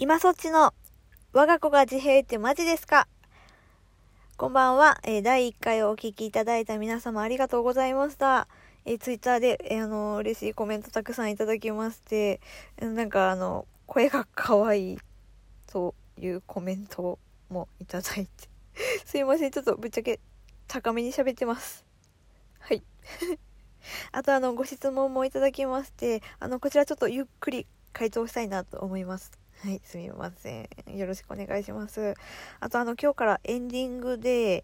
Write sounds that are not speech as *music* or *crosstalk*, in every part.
今そっちの我が子が自閉ってマジですか？こんばんは、えー、第1回をお聞きいただいた皆様ありがとうございました。えー、ツイッターで、えー、あの嬉しいコメントたくさんいただきまして、なんかあの、声が可愛いというコメントもいただいて、*laughs* すいません、ちょっとぶっちゃけ高めに喋ってます。はい。*laughs* あとあの、ご質問もいただきまして、あの、こちらちょっとゆっくり回答したいなと思います。はい、すみません。よろしくお願いします。あと、あの、今日からエンディングで、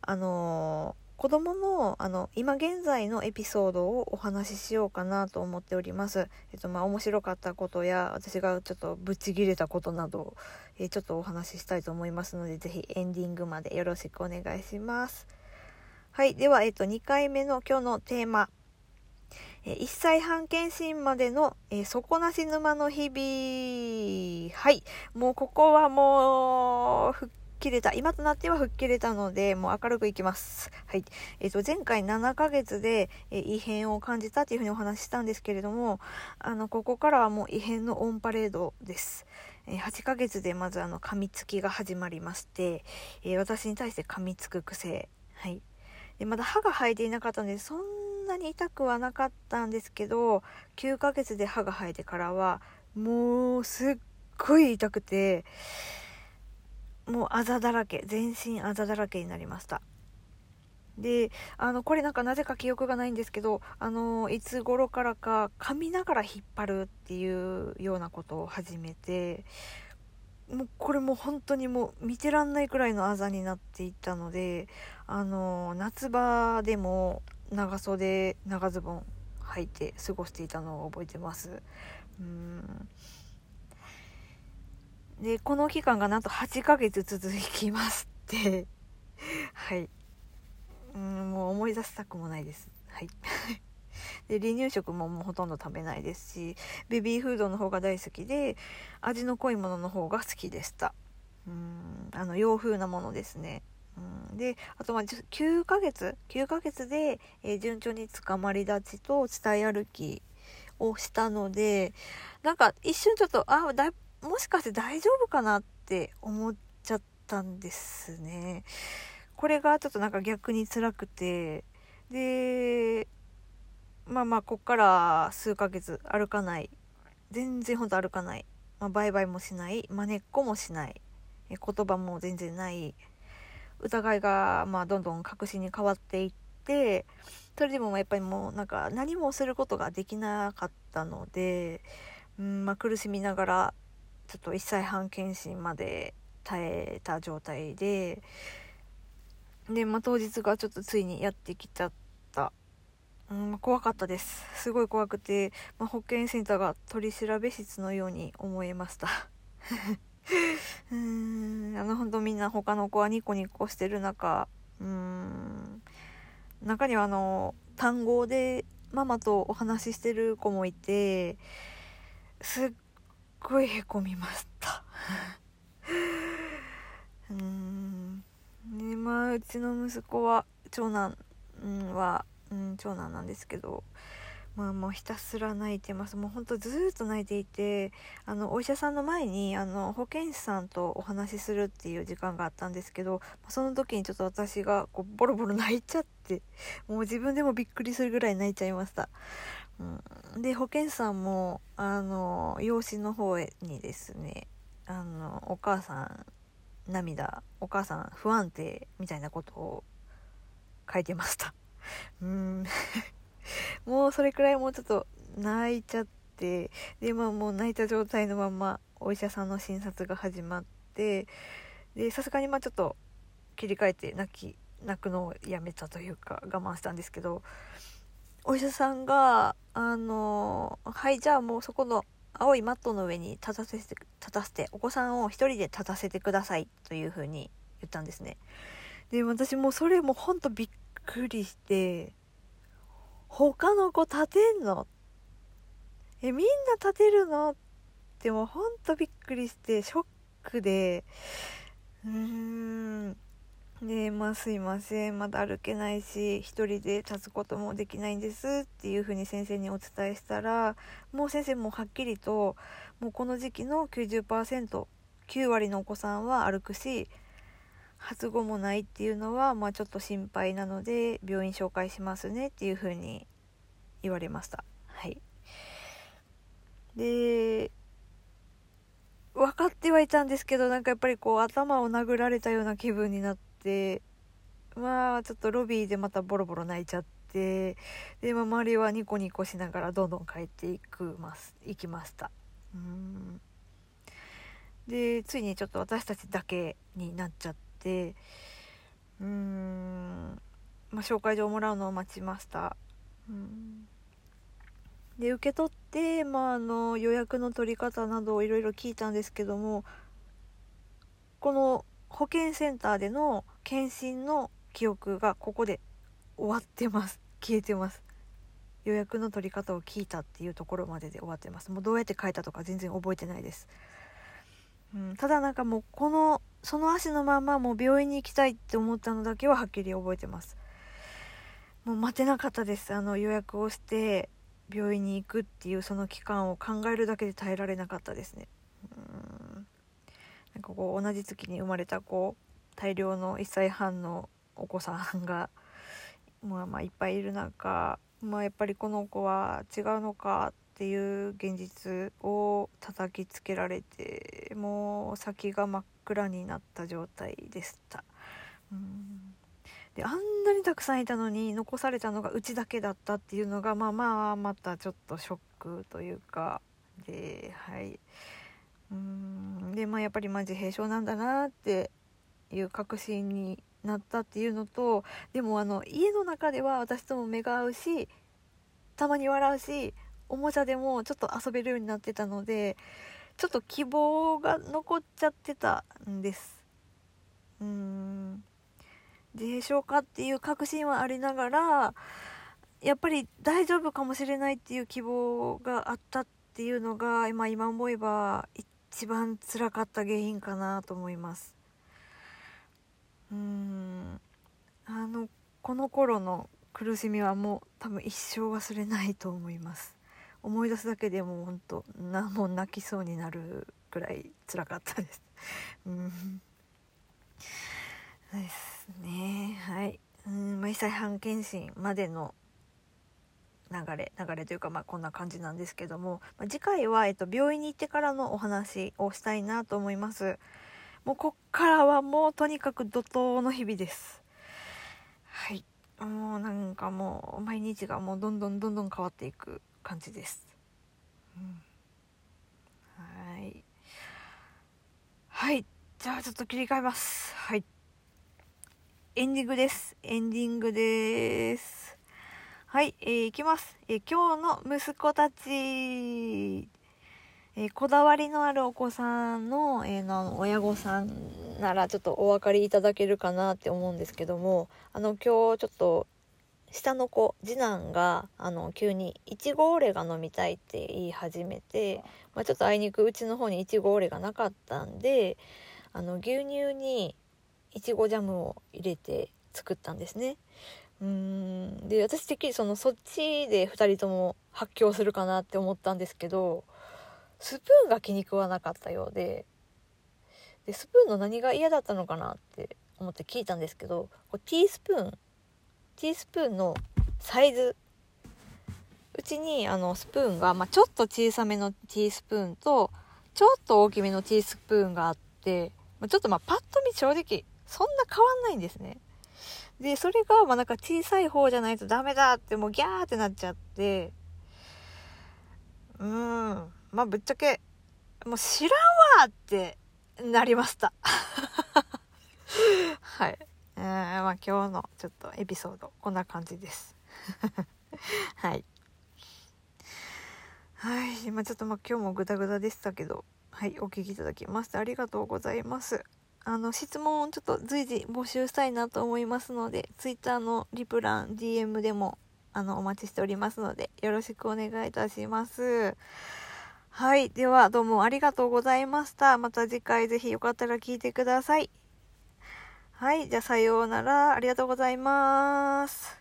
あのー、子供の、あの、今現在のエピソードをお話ししようかなと思っております。えっと、まあ、面白かったことや、私がちょっとぶち切れたことなど、えー、ちょっとお話ししたいと思いますので、ぜひエンディングまでよろしくお願いします。はい、では、えっと、2回目の今日のテーマ、1歳半検診までの、えー、底なし沼の日々。はい。もうここはもう、吹っ切れた。今となっては吹っ切れたので、もう明るくいきます。はい。えっ、ー、と、前回7ヶ月で、えー、異変を感じたっていうふうにお話ししたんですけれども、あの、ここからはもう異変のオンパレードです。え8ヶ月でまずあの、噛みつきが始まりまして、え私に対して噛みつく癖。はい。で、まだ歯が生えていなかったので、そんなに痛くはなかったんですけど9ヶ月で歯が生えてからはもうすっごい痛くてもうあざだらけ全身あざだらけになりました。であのこれなんかなぜか記憶がないんですけどあのいつ頃からか噛みながら引っ張るっていうようなことを始めてもうこれも本当にもう見てらんないくらいのあざになっていったのであの夏場でも長袖長ズボン履いて過ごしていたのを覚えてます。うん。でこの期間がなんと8ヶ月続きますってはい。うんもう思い出したくもないです。はい。で離乳食ももうほとんど食べないですしベビーフードの方が大好きで味の濃いものの方が好きでしたうんあの洋風なものですねうん、であとまあ9ヶ月9ヶ月で、えー、順調につかまり立ちと伝え歩きをしたのでなんか一瞬ちょっとあだもしかして大丈夫かなって思っちゃったんですね。これがちょっとなんか逆に辛くてでまあまあこっから数ヶ月歩かない。全然ほんと歩かない、まあ、バイバイもしない。まねっこもしない。言葉も全然ない。疑いが、まあ、どんどん確信に変わっていってそれでもやっぱりもうなんか何もすることができなかったので、うんまあ、苦しみながらちょっと1歳半検診まで耐えた状態でで、まあ、当日がちょっとついにやってきちゃっ。うん、怖かったです。すごい怖くて、まあ、保健センターが取り調べ室のように思えました。*laughs* うーん、あの、ほんとみんな他の子はニコニコしてる中、うーん、中にはあの、単語でママとお話ししてる子もいて、すっごいへこみました。*laughs* うーん。ね、まあ、うちの息子は、長男は、うん、長男なんですけど、まあもうひたすら泣いてますもうほんとずっと泣いていてあのお医者さんの前にあの保健師さんとお話しするっていう時間があったんですけどその時にちょっと私がこうボロボロ泣いちゃってもう自分でもびっくりするぐらい泣いちゃいました。うん、で保健師さんもあの養子の方にですねあのお母さん涙お母さん不安定みたいなことを書いてました *laughs* うんもうそれくらいもうちょっと泣いちゃってでまあもう泣いた状態のままお医者さんの診察が始まってでさすがにまあちょっと切り替えて泣き泣くのをやめたというか我慢したんですけどお医者さんが「あのはいじゃあもうそこの青いマットの上に立たせて立たせてお子さんを1人で立たせてください」というふうに言ったんですね。で私もそれもほんとびっくりして他の子立てんの？えみんな立てるの？ってもうほんとびっくりしてショックで。うーん。で、まあすいません、まだ歩けないし、一人で立つこともできないんです。っていうふうに先生にお伝えしたら、もう先生もはっきりと、もうこの時期の90%、9割のお子さんは歩くし、発語もないっていうのは、まあちょっと心配なので、病院紹介しますねっていうふうに言われました。はい。で、分かってはいたんですけどなんかやっぱりこう頭を殴られたような気分になってまあちょっとロビーでまたボロボロ泣いちゃってで、まあ、周りはニコニコしながらどんどん帰っていくます行きましたうんでついにちょっと私たちだけになっちゃってうーんまあ紹介状をもらうのを待ちました。うん。で受け取って、まあ、あの予約の取り方などをいろいろ聞いたんですけどもこの保健センターでの検診の記憶がここで終わってます。消えてます。予約の取り方を聞いたっていうところまでで終わってます。もうどうやって書いたとか全然覚えてないです、うん、ただなんかもうこのその足のままもう病院に行きたいって思ったのだけははっきり覚えてます。もう待てなかったです。あの予約をして病院に行くっていうその期間を考えるだけで耐えられなかったですね。うん。なんかこう同じ月に生まれたこう大量の1歳半のお子さんが *laughs* まあまあいっぱいいる中まあやっぱりこの子は違うのかっていう現実を叩きつけられてもう先が真っ暗になった状態でした。うん。であんなにたくさんいたのに残されたのがうちだけだったっていうのがまあまあまたちょっとショックというかではい。うん。でまあやっぱりまあ自閉症なんだなっていう確信になったっていうのとでもあの家の中では私とも目が合うしたまに笑うしおもちゃでもちょっと遊べるようになってたのでちょっと希望が残っちゃってたんです。うん。でしょうかっていう確信はありながらやっぱり大丈夫かもしれないっていう希望があったっていうのが今今思えば一番辛かった原因かなと思います。うん。あのこの頃の苦しみはもう多分一生忘れないと思います。思い出すだけでも本当なもう泣きそうになるぐらい辛かったです。うん。ですね。はい。うん1歳半検診までの流れ流れというかまあこんな感じなんですけども、まあ、次回は、えっと、病院に行ってからのお話をしたいなと思います。もうこっからはもうとにかく怒涛の日々です。はい。もうなんかもう毎日がもうどんどんどんどん変わっていく感じです、うん、はい。はい。じゃあちょっと切り替えます。はい。エンディングです。エンディングです。はい、えー、いきます。えー、今日の息子たち、えー、こだわりのあるお子さんの、えー、の親御さんならちょっとお分かりいただけるかなって思うんですけども、あの、今日ちょっと、下の子、次男が、あの、急に、いちごオレが飲みたいって言い始めて、まあ、ちょっとあいにくうちの方にいちごオレがなかったんで、あの、牛乳に、いちごジャムを入れて作ったんですね。うんで私的にそのそっちで2人とも発狂するかなって思ったんですけどスプーンが気に食わなかったようででスプーンの何が嫌だったのかなって思って聞いたんですけどこうティースプーンティースプーンのサイズうちにあのスプーンが、まあ、ちょっと小さめのティースプーンとちょっと大きめのティースプーンがあって、まあ、ちょっとまあパッと見正直そんな変わんないんですね。で、それが、まあなんか小さい方じゃないとダメだってもうギャーってなっちゃって、うーん、まあぶっちゃけ、もう知らんわってなりました。今日のちょっとエピソード、こんな感じです。*laughs* はい。はい。まちょっとま今日もグダグダでしたけど、はい、お聞きいただきましてありがとうございます。あの、質問をちょっと随時募集したいなと思いますので、Twitter のリプラン、DM でも、あの、お待ちしておりますので、よろしくお願いいたします。はい。では、どうもありがとうございました。また次回ぜひよかったら聞いてください。はい、じゃあさようなら。ありがとうございます。